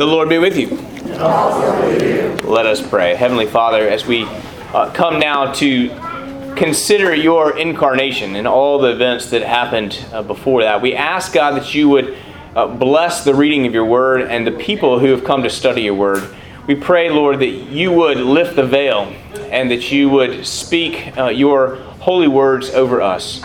The Lord be with you. Let us pray. Heavenly Father, as we uh, come now to consider your incarnation and all the events that happened uh, before that, we ask God that you would uh, bless the reading of your word and the people who have come to study your word. We pray, Lord, that you would lift the veil and that you would speak uh, your holy words over us.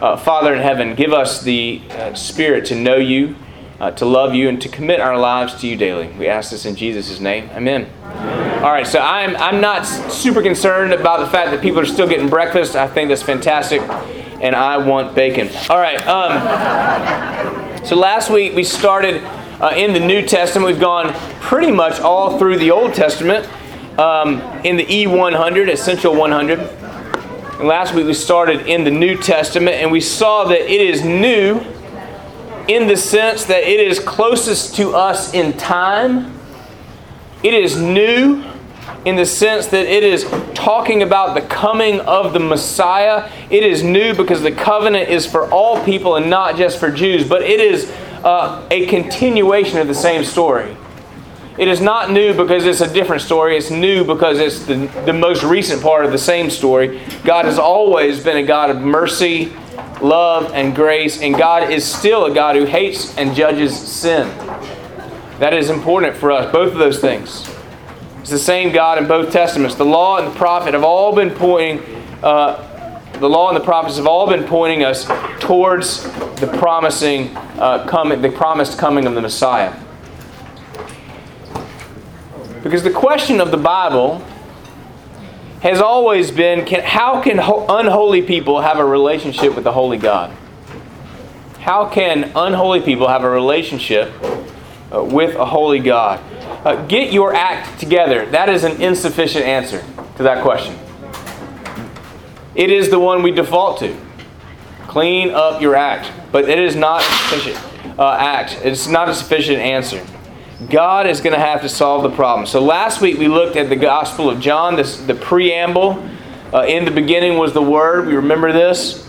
Uh, Father in heaven, give us the uh, spirit to know you uh, to love you and to commit our lives to you daily. We ask this in Jesus' name. Amen. Amen. All right, so I'm, I'm not super concerned about the fact that people are still getting breakfast. I think that's fantastic, and I want bacon. All right, um, so last week we started uh, in the New Testament. We've gone pretty much all through the Old Testament um, in the E100, Essential 100. And last week we started in the New Testament, and we saw that it is new in the sense that it is closest to us in time. It is new in the sense that it is talking about the coming of the Messiah. It is new because the covenant is for all people and not just for Jews, but it is uh, a continuation of the same story. It is not new because it's a different story. It's new because it's the, the most recent part of the same story. God has always been a God of mercy love, and grace, and God is still a God who hates and judges sin. That is important for us, both of those things. It's the same God in both testaments. The law and the prophet have all been pointing, uh, the law and the prophets have all been pointing us towards the promising uh, coming, the promised coming of the Messiah. Because the question of the Bible has always been can, how can ho- unholy people have a relationship with the holy God? How can unholy people have a relationship uh, with a holy God? Uh, get your act together. That is an insufficient answer to that question. It is the one we default to. Clean up your act. But it is not sufficient uh, act. It's not a sufficient answer. God is going to have to solve the problem. So last week we looked at the Gospel of John, this, the preamble. Uh, in the beginning was the Word. We remember this.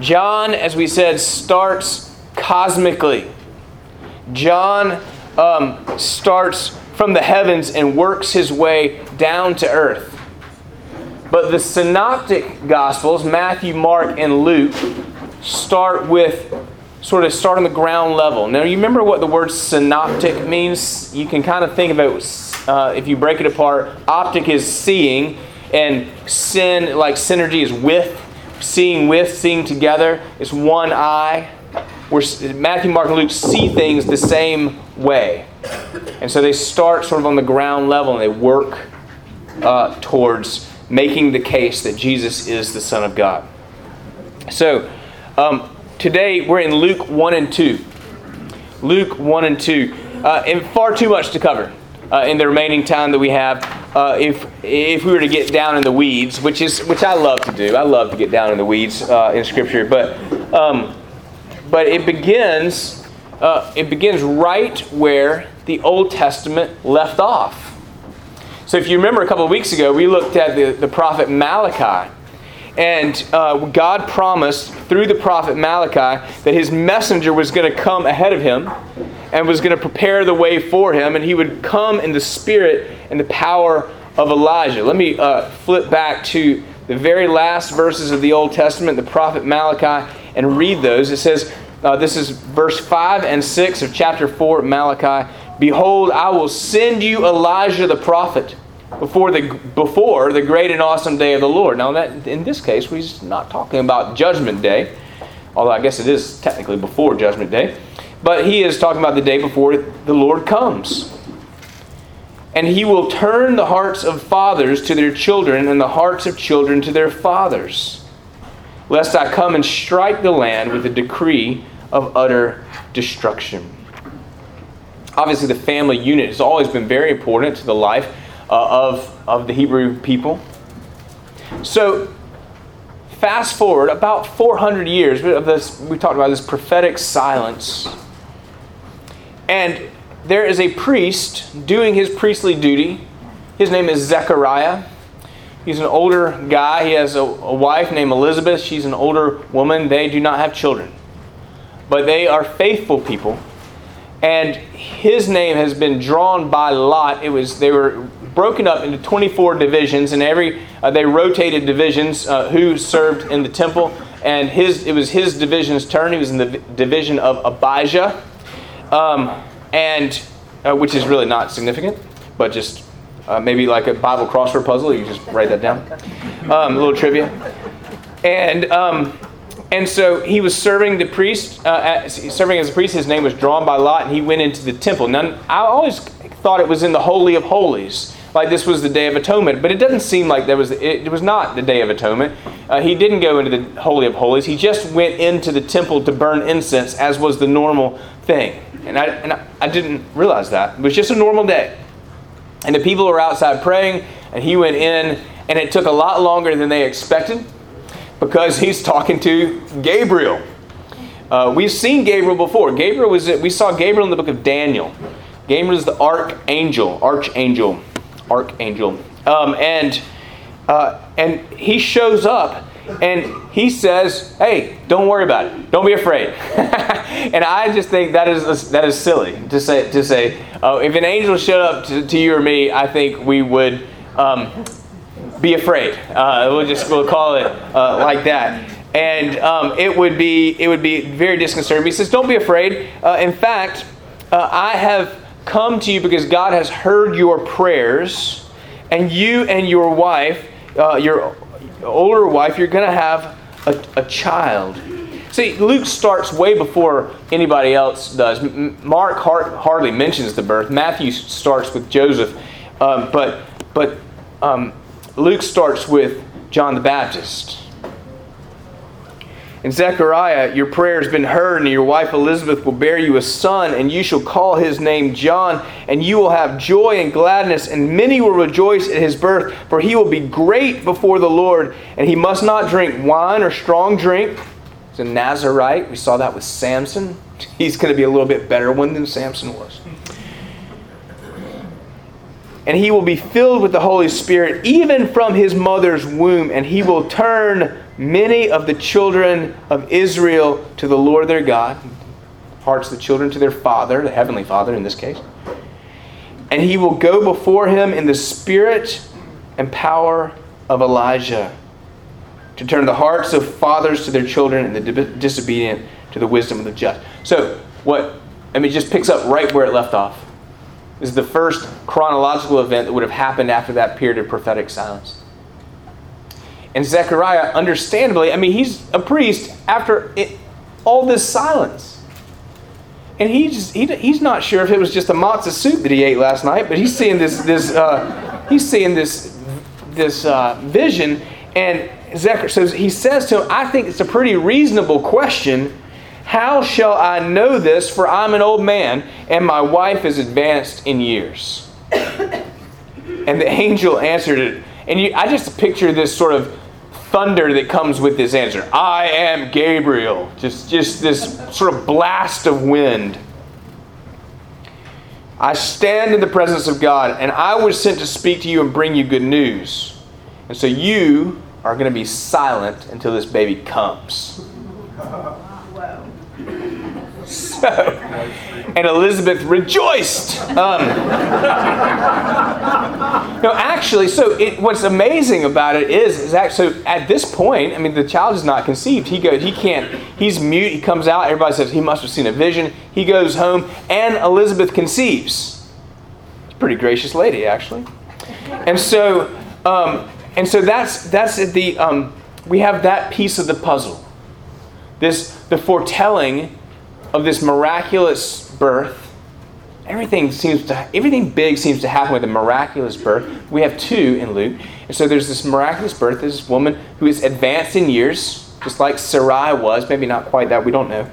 John, as we said, starts cosmically. John um, starts from the heavens and works his way down to earth. But the synoptic Gospels, Matthew, Mark, and Luke, start with sort of start on the ground level. Now, you remember what the word synoptic means? You can kind of think about uh, if you break it apart. Optic is seeing, and sin, like synergy, is with, seeing with, seeing together. It's one eye. Where Matthew, Mark, and Luke see things the same way. And so they start sort of on the ground level and they work uh, towards making the case that Jesus is the Son of God. So, um, Today we're in Luke 1 and 2. Luke 1 and 2. Uh, and far too much to cover uh, in the remaining time that we have. Uh, if, if we were to get down in the weeds, which, is, which I love to do, I love to get down in the weeds uh, in Scripture, but, um, but it, begins, uh, it begins right where the Old Testament left off. So if you remember a couple of weeks ago, we looked at the, the prophet Malachi. And uh, God promised through the prophet Malachi that his messenger was going to come ahead of him and was going to prepare the way for him, and he would come in the spirit and the power of Elijah. Let me uh, flip back to the very last verses of the Old Testament, the prophet Malachi, and read those. It says, uh, this is verse 5 and 6 of chapter 4 of Malachi Behold, I will send you Elijah the prophet before the before the great and awesome day of the Lord. Now that in this case, we're not talking about Judgment Day, although I guess it is technically before Judgment Day. But he is talking about the day before the Lord comes. And he will turn the hearts of fathers to their children and the hearts of children to their fathers, lest I come and strike the land with a decree of utter destruction. Obviously, the family unit has always been very important to the life uh, of, of the Hebrew people. So, fast forward about 400 years of this, we talked about this prophetic silence. And there is a priest doing his priestly duty. His name is Zechariah. He's an older guy. He has a, a, wife named Elizabeth. She's an older woman. They do not have children. But they are faithful people. and his name has been drawn by lot. It was they were broken up into 24 divisions, and every uh, they rotated divisions uh, who served in the temple. And his it was his division's turn. He was in the division of Abijah, um, and uh, which is really not significant, but just uh, maybe like a Bible crossword puzzle. You just write that down. Um, a little trivia, and. Um, and so he was serving the priest, uh, as, serving as a priest. His name was drawn by lot, and he went into the temple. Now, I always thought it was in the Holy of Holies, like this was the Day of Atonement, but it doesn't seem like there was. It was not the Day of Atonement. Uh, he didn't go into the Holy of Holies. He just went into the temple to burn incense, as was the normal thing. And I, and I, I didn't realize that. It was just a normal day. And the people were outside praying, and he went in, and it took a lot longer than they expected because he's talking to Gabriel. Uh, we've seen Gabriel before. Gabriel was we saw Gabriel in the book of Daniel. Gabriel is the archangel, archangel, archangel, um, and uh, and he shows up and he says, "Hey, don't worry about it. Don't be afraid." and I just think that is that is silly to say to say. Uh, if an angel showed up to, to, you or me, I think we would um, be afraid. Uh, we'll just we'll call it uh, like that. And um, it would be it would be very disconcerting. He says, "Don't be afraid. Uh, in fact, uh, I have come to you because God has heard your prayers, and you and your wife, uh, your older wife, you're going to have a, a child." See, Luke starts way before anybody else does. Mark hardly mentions the birth. Matthew starts with Joseph, um, but but um, Luke starts with John the Baptist. In Zechariah, your prayer has been heard, and your wife Elizabeth will bear you a son, and you shall call his name John, and you will have joy and gladness, and many will rejoice at his birth, for he will be great before the Lord, and he must not drink wine or strong drink. He's a Nazarite. We saw that with Samson. He's going to be a little bit better one than Samson was and he will be filled with the Holy Spirit even from his mother's womb, and he will turn many of the children of Israel to the Lord their God, hearts the children to their Father, the Heavenly Father in this case. And he will go before him in the spirit and power of Elijah to turn the hearts of fathers to their children and the disobedient to the wisdom of the just. So, what, I mean, just picks up right where it left off. This is the first chronological event that would have happened after that period of prophetic silence. And Zechariah, understandably, I mean, he's a priest after it, all this silence. And he's, he, he's not sure if it was just a matzah soup that he ate last night, but he's seeing this, this, uh, he's seeing this, this uh, vision. And Zechariah, so he says to him, I think it's a pretty reasonable question how shall I know this? For I'm an old man, and my wife is advanced in years. and the angel answered it. And you, I just picture this sort of thunder that comes with this answer. I am Gabriel. Just, just this sort of blast of wind. I stand in the presence of God, and I was sent to speak to you and bring you good news. And so you are going to be silent until this baby comes. So, and Elizabeth rejoiced. Um, no, actually, so it, what's amazing about it is, is actually, so at this point, I mean, the child is not conceived. He goes, he can't, he's mute. He comes out. Everybody says he must have seen a vision. He goes home, and Elizabeth conceives. Pretty gracious lady, actually. And so, um, and so that's that's the um, we have that piece of the puzzle. This the foretelling of this miraculous birth. Everything seems to everything big seems to happen with a miraculous birth. We have two in Luke. And so there's this miraculous birth, this woman who is advanced in years, just like Sarai was, maybe not quite that, we don't know.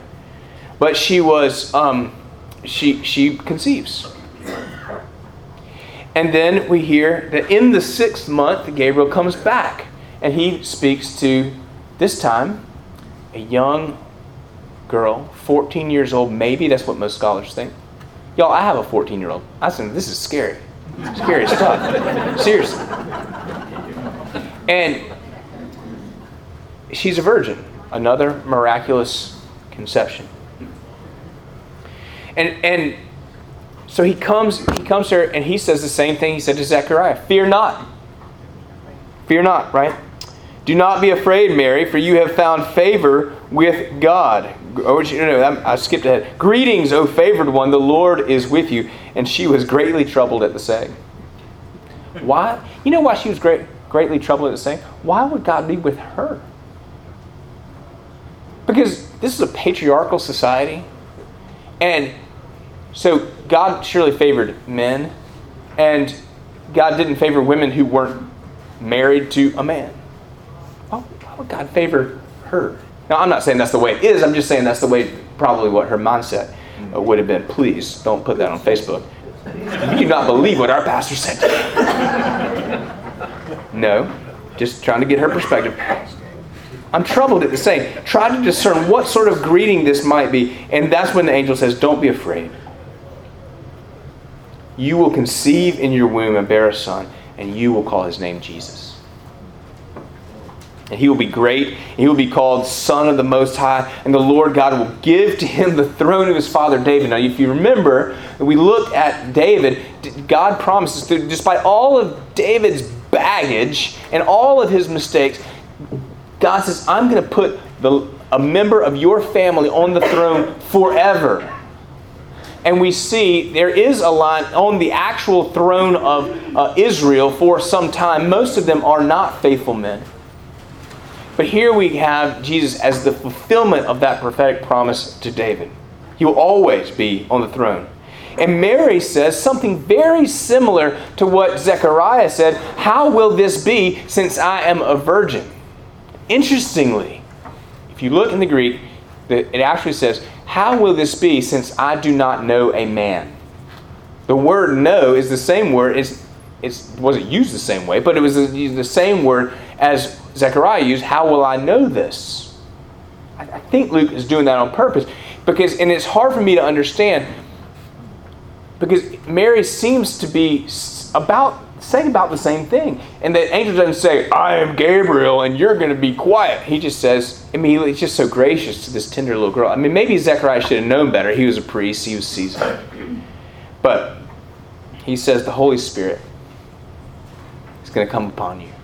But she was um, she she conceives. And then we hear that in the sixth month, Gabriel comes back and he speaks to, this time, a young girl, 14 years old, maybe. That's what most scholars think. Y'all, I have a 14 year old. I said, this is scary. Scary stuff. Seriously. And she's a virgin. Another miraculous conception. And and so he comes he comes to her and he says the same thing he said to Zechariah. Fear not. Fear not, right? Do not be afraid, Mary, for you have found favor with God. Oh, no, no, I skipped ahead. Greetings, O favored one, the Lord is with you. And she was greatly troubled at the saying. Why? You know why she was great, greatly troubled at the saying? Why would God be with her? Because this is a patriarchal society. And so God surely favored men, and God didn't favor women who weren't married to a man. Why, why would God favor her? Now, I'm not saying that's the way it is. I'm just saying that's the way, probably what her mindset uh, would have been. Please don't put that on Facebook. You do not believe what our pastor said No, just trying to get her perspective. I'm troubled at the saying. Try to discern what sort of greeting this might be. And that's when the angel says, Don't be afraid. You will conceive in your womb and bear a son, and you will call his name Jesus. And he will be great. He will be called Son of the Most High. And the Lord God will give to him the throne of his father David. Now, if you remember, we looked at David, God promises, that despite all of David's baggage and all of his mistakes, God says, I'm going to put the, a member of your family on the throne forever. And we see there is a line on the actual throne of uh, Israel for some time. Most of them are not faithful men. But here we have Jesus as the fulfillment of that prophetic promise to David. He will always be on the throne. And Mary says something very similar to what Zechariah said How will this be since I am a virgin? Interestingly, if you look in the Greek, it actually says, How will this be since I do not know a man? The word know is the same word, it's, it wasn't used the same way, but it was the same word as Zechariah used, How will I know this? I think Luke is doing that on purpose because, and it's hard for me to understand because Mary seems to be about saying about the same thing. And the angel doesn't say, I am Gabriel and you're going to be quiet. He just says, immediately, he's just so gracious to this tender little girl. I mean, maybe Zechariah should have known better. He was a priest, he was Caesar. But he says, the Holy Spirit is going to come upon you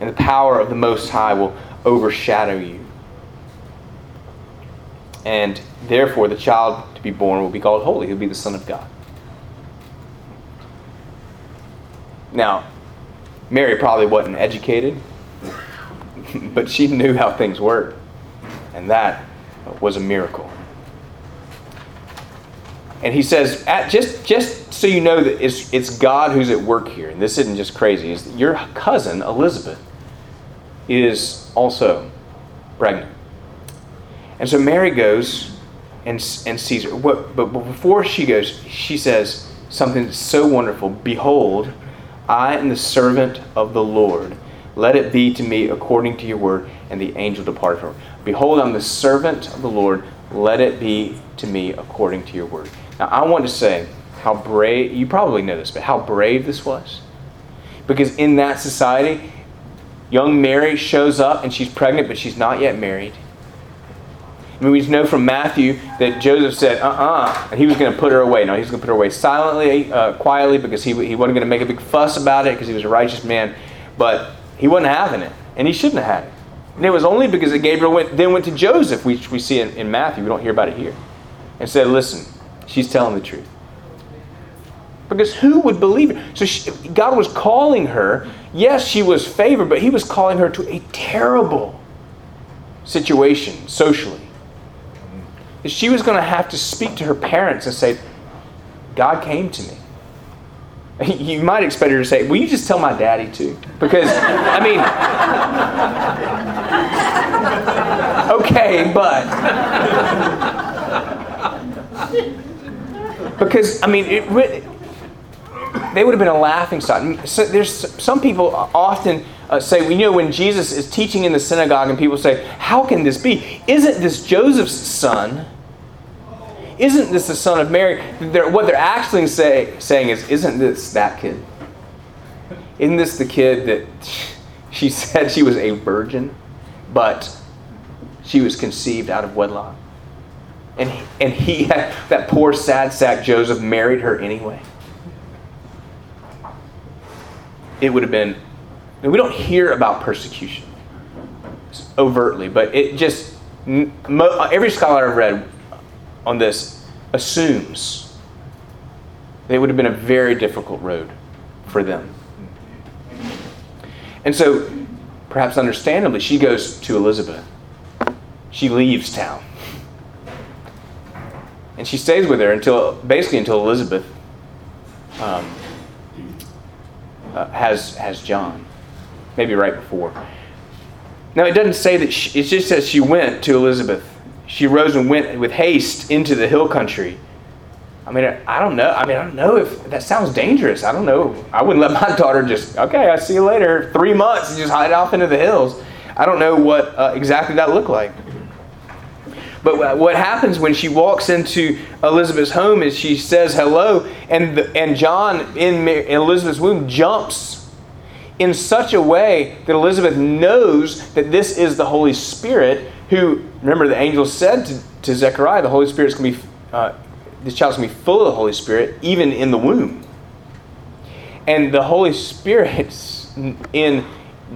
and the power of the Most High will overshadow you. And therefore, the child to be born will be called holy. He'll be the Son of God. Now, Mary probably wasn't educated, but she knew how things worked. And that was a miracle. And he says, just, just so you know that it's, it's God who's at work here, and this isn't just crazy, is your cousin, Elizabeth, is also pregnant. And so Mary goes and, and sees her. What, but, before she goes, she says something so wonderful Behold, I am the servant of the Lord. Let it be to me according to your word. And the angel departed from her. Behold, I'm the servant of the Lord. Let it be to me according to your word. Now, I want to say how brave, you probably know this, but how brave this was. Because in that society, Young Mary shows up and she's pregnant, but she's not yet married. I mean, we know from Matthew that Joseph said, uh uh-uh, uh, and he was going to put her away. No, he was going to put her away silently, uh, quietly, because he, he wasn't going to make a big fuss about it because he was a righteous man. But he wasn't having it, and he shouldn't have had it. And it was only because Gabriel went, then went to Joseph, which we see in, in Matthew. We don't hear about it here. And said, listen, she's telling the truth. Because who would believe it? So she, God was calling her yes, she was favored, but he was calling her to a terrible situation socially. She was going to have to speak to her parents and say, God came to me. You might expect her to say, Will you just tell my daddy too? Because, I mean, okay, but. Because, I mean, it, they would have been a laughing stock. So there's some people often uh, say, you know, when Jesus is teaching in the synagogue and people say, How can this be? Isn't this Joseph's son? Isn't this the son of Mary? They're, what they're actually say, saying is, Isn't this that kid? Isn't this the kid that she said she was a virgin, but she was conceived out of wedlock? And and he that poor sad sack Joseph married her anyway. It would have been, we don't hear about persecution overtly, but it just, every scholar I've read on this assumes it would have been a very difficult road for them. And so, perhaps understandably, she goes to Elizabeth. She leaves town. And she stays with her until, basically, until Elizabeth um, uh, has, has John. Maybe right before. Now, it doesn't say that, she, it just says she went to Elizabeth. She rose and went with haste into the hill country. I mean, I don't know. I mean, I don't know if that sounds dangerous. I don't know. I wouldn't let my daughter just, okay, I'll see you later, three months, and just hide off into the hills. I don't know what uh, exactly that looked like. But what happens when she walks into Elizabeth's home is she says hello, and, and John in Elizabeth's womb jumps in such a way that Elizabeth knows that this is the Holy Spirit who, remember, the angel said to, to Zechariah, the Holy Spirit's going to be, uh, this child's going to be full of the Holy Spirit, even in the womb. And the Holy Spirit in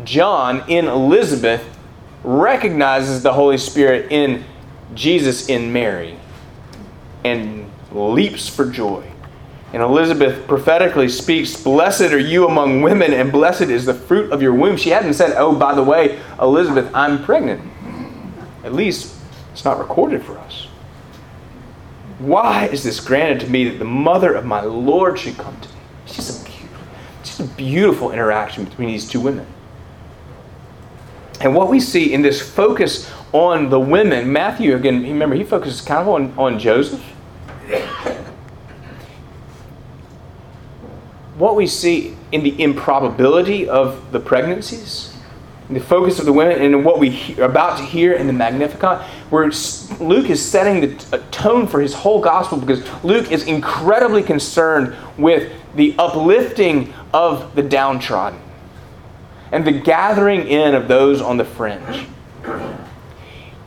John, in Elizabeth, recognizes the Holy Spirit in Jesus, in Mary, and leaps for joy. And Elizabeth prophetically speaks, Blessed are you among women, and blessed is the fruit of your womb. She hadn't said, Oh, by the way, Elizabeth, I'm pregnant. At least it's not recorded for us. Why is this granted to me that the mother of my Lord should come to me? Just a, just a beautiful interaction between these two women. And what we see in this focus on the women, Matthew, again, remember, he focuses kind of on, on Joseph what we see in the improbability of the pregnancies, the focus of the women, and what we are about to hear in the Magnificat, where Luke is setting the tone for his whole gospel because Luke is incredibly concerned with the uplifting of the downtrodden and the gathering in of those on the fringe.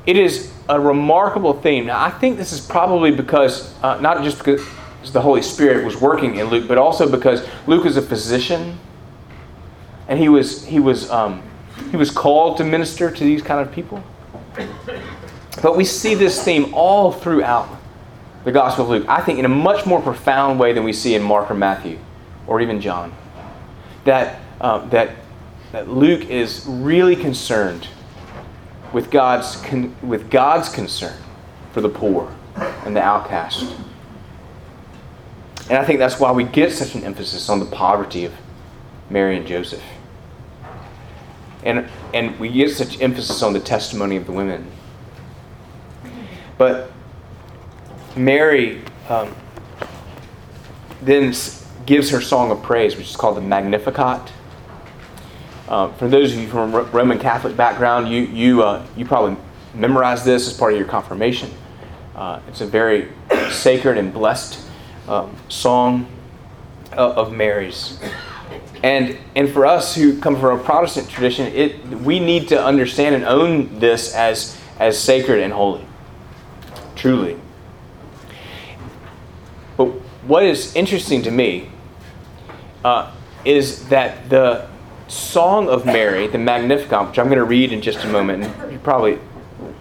It is a remarkable theme. Now, I think this is probably because, uh, not just because the Holy Spirit was working in Luke, but also because Luke is a physician, and he was he was um, he was called to minister to these kind of people. But we see this theme all throughout the Gospel of Luke. I think in a much more profound way than we see in Mark or Matthew, or even John. That um, that that Luke is really concerned with God's con- with God's concern for the poor and the outcast and I think that's why we get such an emphasis on the poverty of Mary and Joseph. And, and we get such emphasis on the testimony of the women. But Mary um, then gives her song of praise, which is called the Magnificat. Uh, for those of you from a Roman Catholic background, you, you, uh, you probably memorized this as part of your confirmation. Uh, it's a very sacred and blessed um, song of Mary's. And, and for us who come from a Protestant tradition, it, we need to understand and own this as, as sacred and holy. Truly. But what is interesting to me uh, is that the Song of Mary, the Magnificat, which I'm going to read in just a moment, and you probably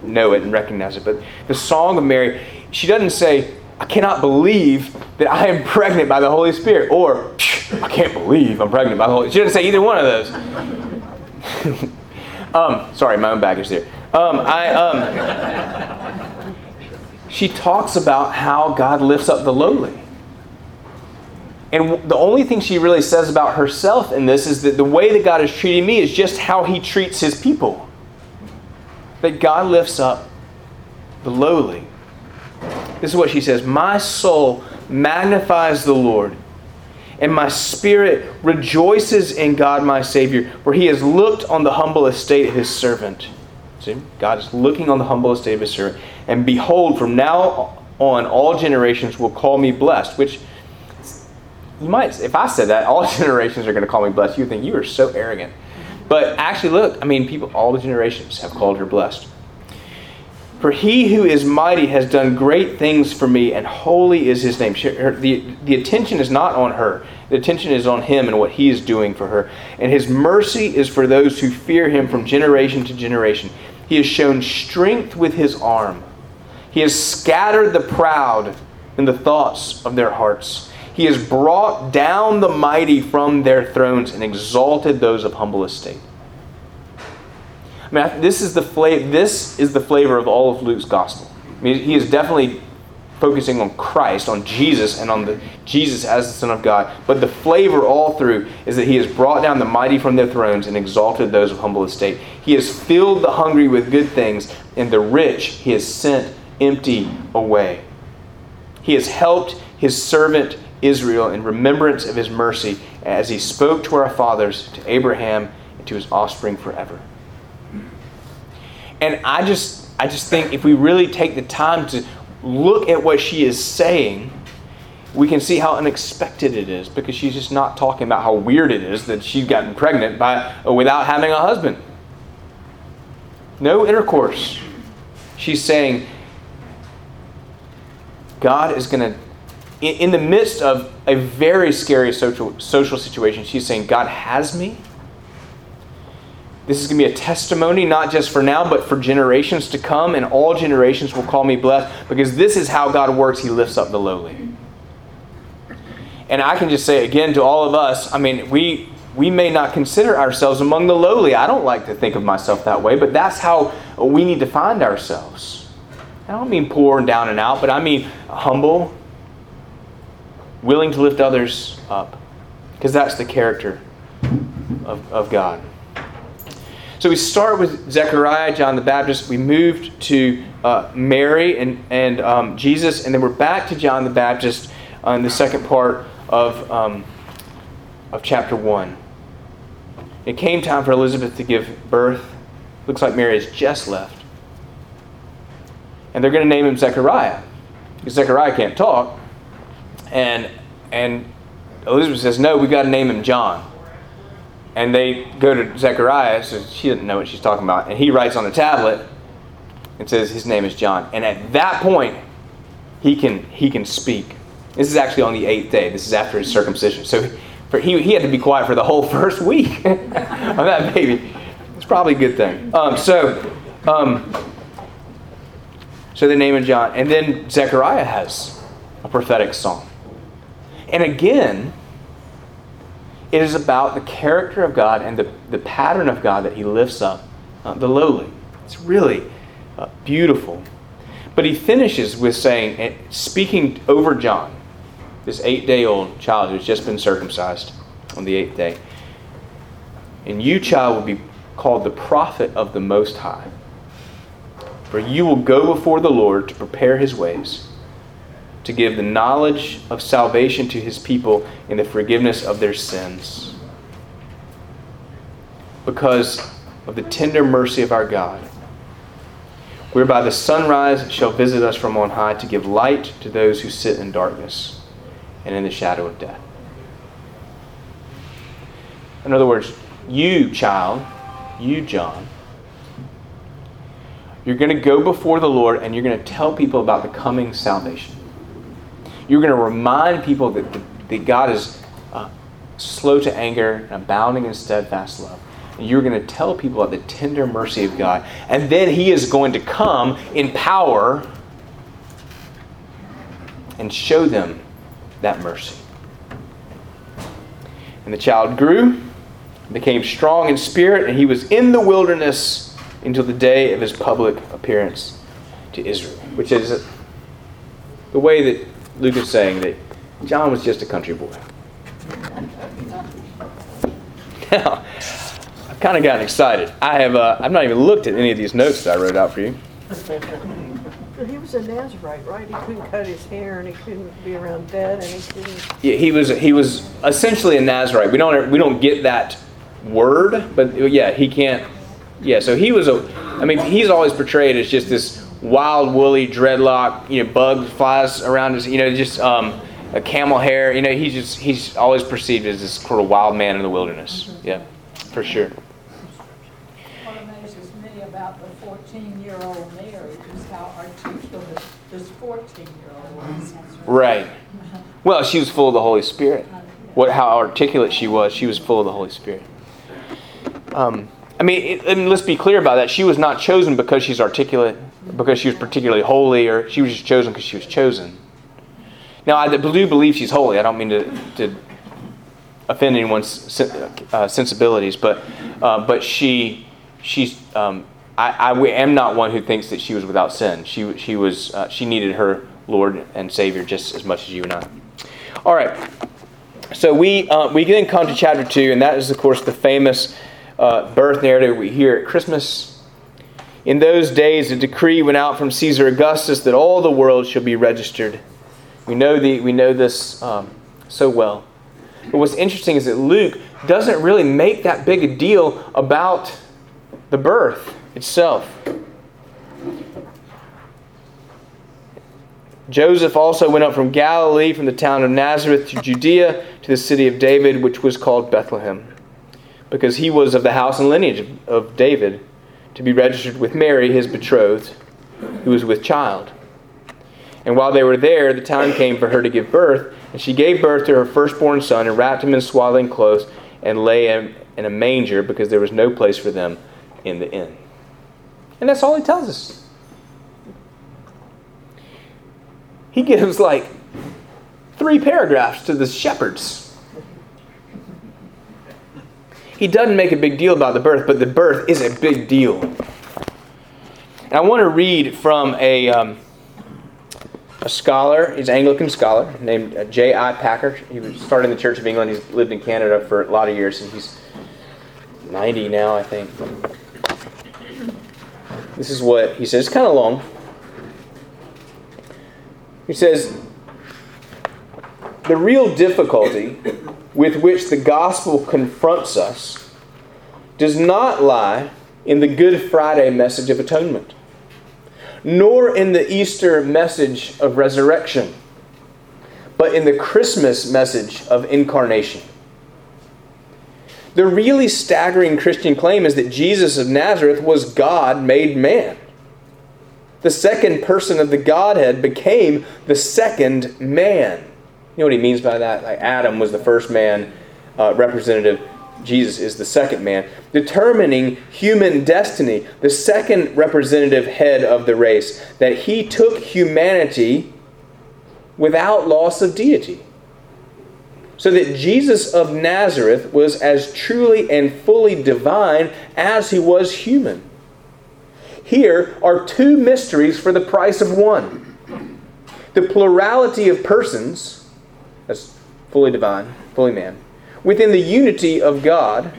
know it and recognize it, but the Song of Mary, she doesn't say, I cannot believe that I am pregnant by the Holy Spirit. Or, I can't believe I'm pregnant by the Holy Spirit. She doesn't say either one of those. um, sorry, my own baggage there. Um, I, um, she talks about how God lifts up the lowly. And the only thing she really says about herself in this is that the way that God is treating me is just how he treats his people. That God lifts up the lowly. This is what she says My soul magnifies the Lord, and my spirit rejoices in God my Savior, for he has looked on the humble estate of his servant. See, God is looking on the humble estate of his servant. And behold, from now on, all generations will call me blessed, which you might, if I said that, all generations are going to call me blessed. You think you are so arrogant. But actually, look, I mean, people, all the generations have called her blessed. For he who is mighty has done great things for me, and holy is his name. The, the attention is not on her, the attention is on him and what he is doing for her. And his mercy is for those who fear him from generation to generation. He has shown strength with his arm, he has scattered the proud in the thoughts of their hearts. He has brought down the mighty from their thrones and exalted those of humble estate. I mean, this is the flavor. This is the flavor of all of Luke's gospel. I mean, he is definitely focusing on Christ, on Jesus, and on the Jesus as the Son of God. But the flavor all through is that he has brought down the mighty from their thrones and exalted those of humble estate. He has filled the hungry with good things, and the rich he has sent empty away. He has helped his servant Israel in remembrance of his mercy as he spoke to our fathers, to Abraham, and to his offspring forever. And I just I just think if we really take the time to look at what she is saying, we can see how unexpected it is because she's just not talking about how weird it is that she's gotten pregnant by uh, without having a husband. No intercourse. She's saying God is going to in the midst of a very scary social social situation, she's saying God has me this is going to be a testimony, not just for now, but for generations to come, and all generations will call me blessed because this is how God works. He lifts up the lowly. And I can just say again to all of us I mean, we, we may not consider ourselves among the lowly. I don't like to think of myself that way, but that's how we need to find ourselves. I don't mean poor and down and out, but I mean humble, willing to lift others up, because that's the character of, of God. So we start with Zechariah, John the Baptist. We moved to uh, Mary and, and um, Jesus, and then we're back to John the Baptist uh, in the second part of, um, of chapter 1. It came time for Elizabeth to give birth. Looks like Mary has just left. And they're going to name him Zechariah because Zechariah can't talk. And, and Elizabeth says, No, we've got to name him John and they go to Zechariah, so she doesn't know what she's talking about, and he writes on the tablet and says his name is John. And at that point, he can he can speak. This is actually on the eighth day. This is after his circumcision. So for, he, he had to be quiet for the whole first week on that baby. It's probably a good thing. Um, so um, so the name of John, and then Zechariah has a prophetic song. And again, it is about the character of God and the, the pattern of God that He lifts up uh, the lowly. It's really uh, beautiful. But he finishes with saying, eh, speaking over John, this eight day old child who's just been circumcised on the eighth day. And you, child, will be called the prophet of the Most High. For you will go before the Lord to prepare his ways to give the knowledge of salvation to his people in the forgiveness of their sins. Because of the tender mercy of our God, whereby the sunrise shall visit us from on high to give light to those who sit in darkness and in the shadow of death. In other words, you, child, you, John, you're going to go before the Lord and you're going to tell people about the coming salvation. You're going to remind people that, that God is uh, slow to anger and abounding in steadfast love. And you're going to tell people about the tender mercy of God. And then He is going to come in power and show them that mercy. And the child grew, became strong in spirit, and he was in the wilderness until the day of his public appearance to Israel, which is the way that Luke is saying that John was just a country boy. Now, I've kind of gotten excited. I have. Uh, I've not even looked at any of these notes that I wrote out for you. He was a Nazarite, right? He couldn't cut his hair, and he couldn't be around dead, and he couldn't. Yeah, he was. He was essentially a Nazarite. We don't. We don't get that word, but yeah, he can't. Yeah, so he was a. I mean, he's always portrayed as just this wild woolly dreadlock, you know, bugs flies around his, you know, just um, a camel hair. You know, he's just he's always perceived as this sort of wild man in the wilderness. Mm-hmm. Yeah, for sure. What amazes me about the 14-year-old Mary is Just 14 year olds. Right. Well, she was full of the Holy Spirit. What, how articulate she was, she was full of the Holy Spirit. Um, I mean, it, let's be clear about that. She was not chosen because she's articulate, because she was particularly holy, or she was just chosen because she was chosen. Now, I do believe she's holy. I don't mean to, to offend anyone's uh, sensibilities, but uh, but she she's um, I, I am not one who thinks that she was without sin. She she was uh, she needed her Lord and Savior just as much as you and I. All right. So we uh, we then come to chapter two, and that is of course the famous uh, birth narrative we hear at Christmas. In those days, a decree went out from Caesar Augustus that all the world should be registered. We know the we know this um, so well. But what's interesting is that Luke doesn't really make that big a deal about the birth itself. Joseph also went up from Galilee, from the town of Nazareth to Judea, to the city of David, which was called Bethlehem, because he was of the house and lineage of David, to be registered with Mary, his betrothed, who was with child. And while they were there, the time came for her to give birth, and she gave birth to her firstborn son, and wrapped him in swaddling clothes, and lay him in a manger, because there was no place for them in the inn. And that's all he tells us. He gives like three paragraphs to the shepherds. He doesn't make a big deal about the birth, but the birth is a big deal. And I want to read from a, um, a scholar, he's an Anglican scholar, named uh, J.I. Packer. He was started in the Church of England. He's lived in Canada for a lot of years, and he's 90 now, I think. This is what he says. It's kind of long. He says, The real difficulty with which the gospel confronts us does not lie in the Good Friday message of atonement, nor in the Easter message of resurrection, but in the Christmas message of incarnation. The really staggering Christian claim is that Jesus of Nazareth was God made man. The second person of the Godhead became the second man. You know what he means by that? Like Adam was the first man uh, representative, Jesus is the second man, determining human destiny, the second representative head of the race, that he took humanity without loss of deity so that Jesus of Nazareth was as truly and fully divine as he was human. Here are two mysteries for the price of one the plurality of persons, that's fully divine, fully man, within the unity of God,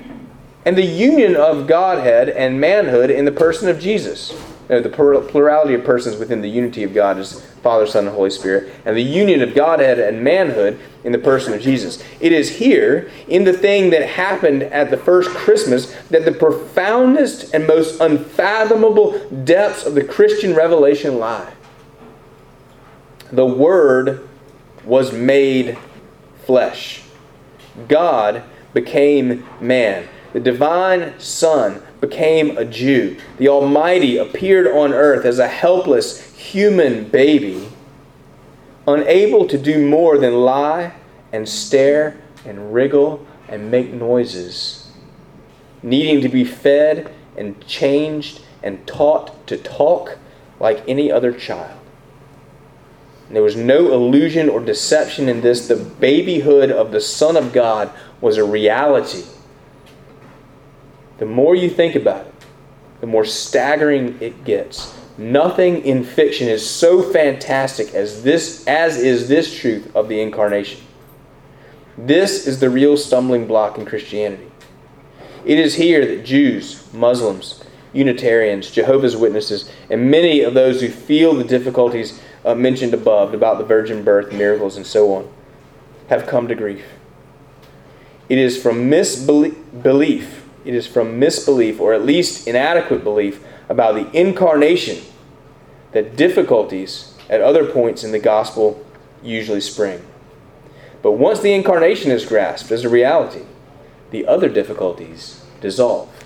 and the union of Godhead and manhood in the person of Jesus the plurality of persons within the unity of God is Father, Son, and Holy Spirit, and the union of Godhead and manhood in the person of Jesus. It is here, in the thing that happened at the first Christmas, that the profoundest and most unfathomable depths of the Christian revelation lie. The Word was made flesh. God became man. The divine Son became a Jew. The Almighty appeared on earth as a helpless human baby, unable to do more than lie and stare and wriggle and make noises, needing to be fed and changed and taught to talk like any other child. There was no illusion or deception in this. The babyhood of the Son of God was a reality the more you think about it, the more staggering it gets. Nothing in fiction is so fantastic as this as is this truth of the incarnation. This is the real stumbling block in Christianity. It is here that Jews, Muslims, Unitarians, Jehovah's Witnesses, and many of those who feel the difficulties uh, mentioned above about the virgin birth, miracles, and so on, have come to grief. It is from misbelief it is from misbelief, or at least inadequate belief, about the incarnation that difficulties at other points in the gospel usually spring. But once the incarnation is grasped as a reality, the other difficulties dissolve.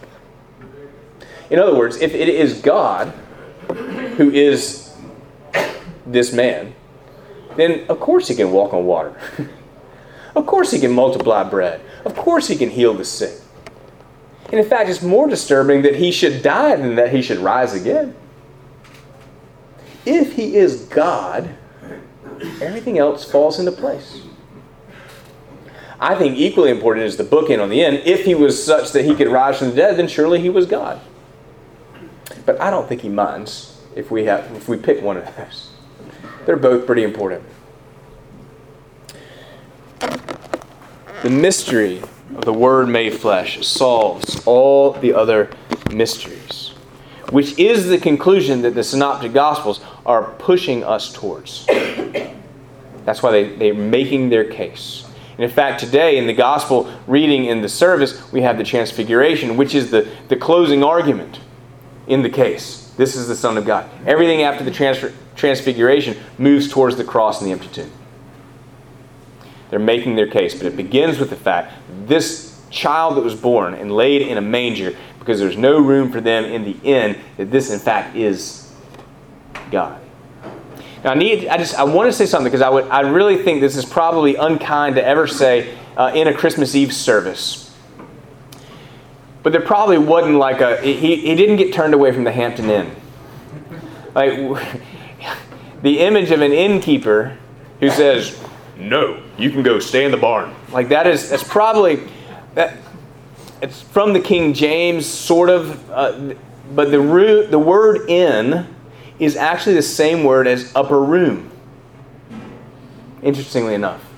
In other words, if it is God who is this man, then of course he can walk on water. of course he can multiply bread. Of course he can heal the sick. And in fact, it's more disturbing that he should die than that he should rise again. If he is God, everything else falls into place. I think equally important is the bookend on the end. If he was such that he could rise from the dead, then surely he was God. But I don't think he minds if we have if we pick one of those. They're both pretty important. The mystery of the Word made flesh solves all the other mysteries, which is the conclusion that the Synoptic Gospels are pushing us towards. That's why they, they're making their case. And in fact, today in the Gospel reading in the service, we have the Transfiguration, which is the, the closing argument in the case. This is the Son of God. Everything after the transfer, Transfiguration moves towards the cross and the empty tomb. They're making their case, but it begins with the fact this child that was born and laid in a manger because there's no room for them in the inn that this in fact is God. Now I need I just I want to say something because I would I really think this is probably unkind to ever say uh, in a Christmas Eve service. But there probably wasn't like a he, he didn't get turned away from the Hampton Inn. Like the image of an innkeeper who says, "No, you can go stay in the barn." Like that is that's probably that it's from the King James sort of, uh, but the root the word "inn" is actually the same word as upper room. Interestingly enough.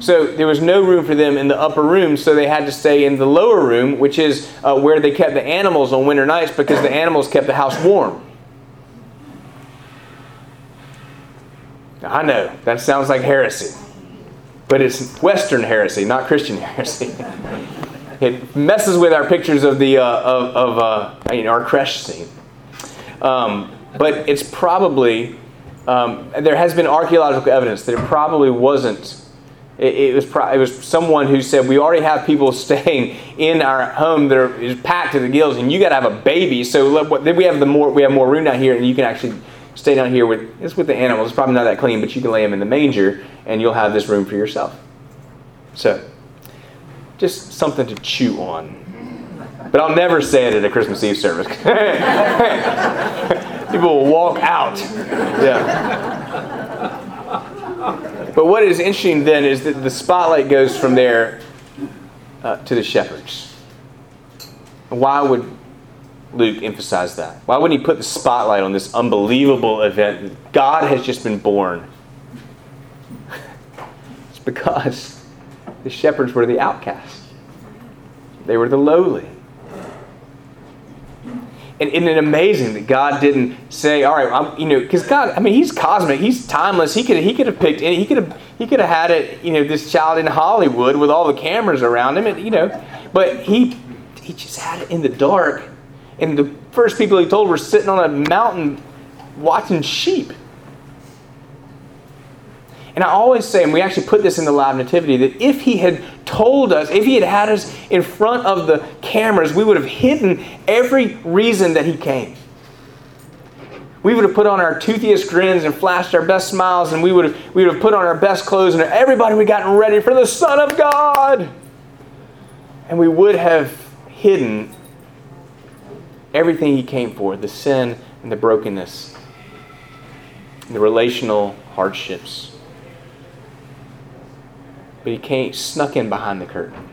So there was no room for them in the upper room, so they had to stay in the lower room, which is uh, where they kept the animals on winter nights because the animals kept the house warm. I know, that sounds like heresy. But it's Western heresy, not Christian heresy. it messes with our pictures of the uh, of, of uh, you know, our crèche scene. Um, but it's probably um, there has been archaeological evidence that it probably wasn't. It, was pro- it was someone who said we already have people staying in our home that are is packed to the gills, and you got to have a baby. So let, then we have the more we have more room down here, and you can actually stay down here with it's with the animals. It's probably not that clean, but you can lay them in the manger, and you'll have this room for yourself. So, just something to chew on. But I'll never say it at a Christmas Eve service. People will walk out. Yeah. But what is interesting then is that the spotlight goes from there uh, to the shepherds. Why would Luke emphasize that? Why wouldn't he put the spotlight on this unbelievable event? God has just been born. it's because the shepherds were the outcasts, they were the lowly. And isn't it amazing that God didn't say, "All right, I'm, you know," because God, I mean, He's cosmic, He's timeless. He could He could have picked any, He could have He could have had it, you know, this child in Hollywood with all the cameras around him, and you know, but He He just had it in the dark, and the first people He told were sitting on a mountain watching sheep. And I always say, and we actually put this in the live nativity, that if he had told us, if he had had us in front of the cameras, we would have hidden every reason that he came. We would have put on our toothiest grins and flashed our best smiles, and we would have, we would have put on our best clothes, and everybody would have gotten ready for the Son of God. And we would have hidden everything he came for the sin and the brokenness, and the relational hardships but he came, snuck in behind the curtain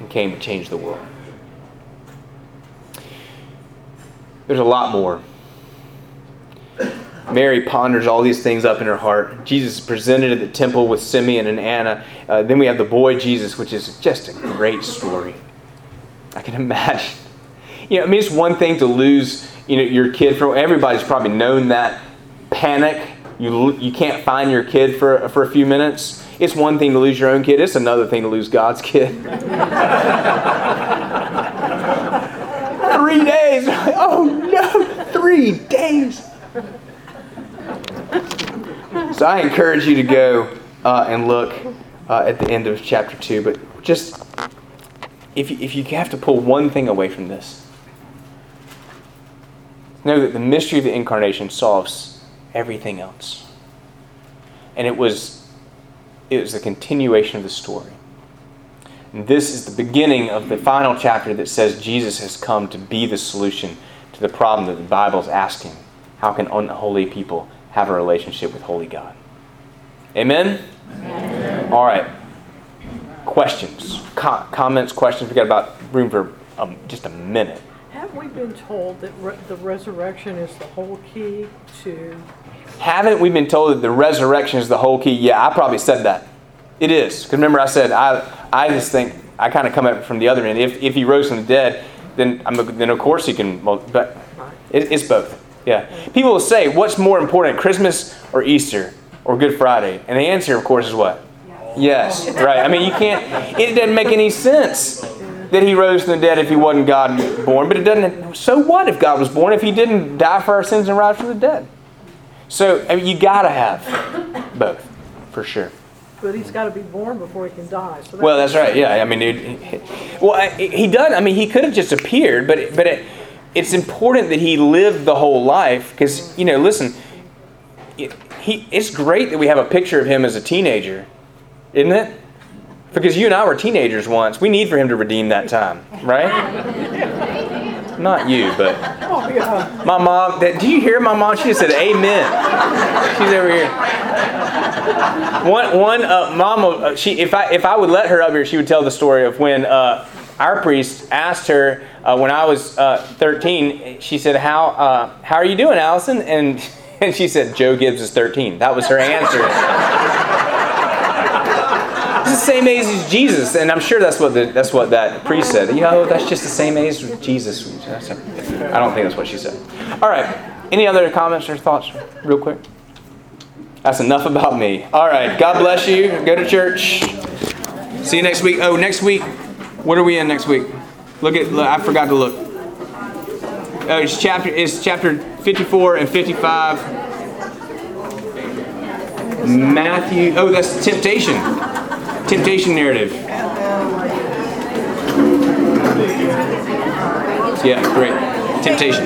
and came to change the world. There's a lot more. Mary ponders all these things up in her heart. Jesus is presented at the temple with Simeon and Anna. Uh, then we have the boy Jesus, which is just a great story. I can imagine. You know, I mean, it's one thing to lose, you know, your kid from. Everybody's probably known that panic. You you can't find your kid for for a few minutes. It's one thing to lose your own kid, it's another thing to lose God's kid. three days. Oh no, three days. So I encourage you to go uh, and look uh, at the end of chapter 2. But just, if you, if you have to pull one thing away from this, know that the mystery of the incarnation solves everything else. And it was it was the continuation of the story. And this is the beginning of the final chapter that says Jesus has come to be the solution to the problem that the Bible is asking. How can unholy people have a relationship with holy God? Amen? All right. Questions, Co- comments, questions. We got about room for um, just a minute. Have we been told that re- the resurrection is the whole key to, Haven't we been told that the resurrection is the whole key? Yeah, I probably said that. It is. Because remember, I said I, I just think I kind of come at it from the other end. If, if he rose from the dead, then I'm, then of course he can. But it, it's both. Yeah. People will say, "What's more important, Christmas or Easter or Good Friday?" And the answer, of course, is what? Yes. Right. I mean, you can't. It doesn't make any sense that he rose from the dead if he wasn't God born. But it doesn't. So what if God was born if he didn't die for our sins and rise from the dead? So I mean, you gotta have both, for sure. but he's got to be born before he can die. So Well, that's right. Yeah, I mean, it, well, I- he does. I mean, he could have just appeared, but it, but it, it's important that he lived the whole life because you know, listen, it, he. It's great that we have a picture of him as a teenager, isn't it? Because you and I were teenagers once. We need for him to redeem that time, right? Not you, but my mom. That, do you hear my mom? She just said, "Amen." She's over here. One, one, uh, mom. Uh, she, if I, if I would let her up here, she would tell the story of when uh, our priest asked her uh, when I was uh, 13. She said, "How, uh, how are you doing, Allison?" And and she said, "Joe Gibbs is 13." That was her answer. The same age as Jesus, and I'm sure that's what the, that's what that priest said. You know, that's just the same age as Jesus. I don't think that's what she said. All right. Any other comments or thoughts, real quick? That's enough about me. All right. God bless you. Go to church. See you next week. Oh, next week. What are we in next week? Look at. Look, I forgot to look. Oh, it's chapter. It's chapter 54 and 55. Matthew. Oh, that's temptation. Temptation narrative. Yeah, great. Temptation.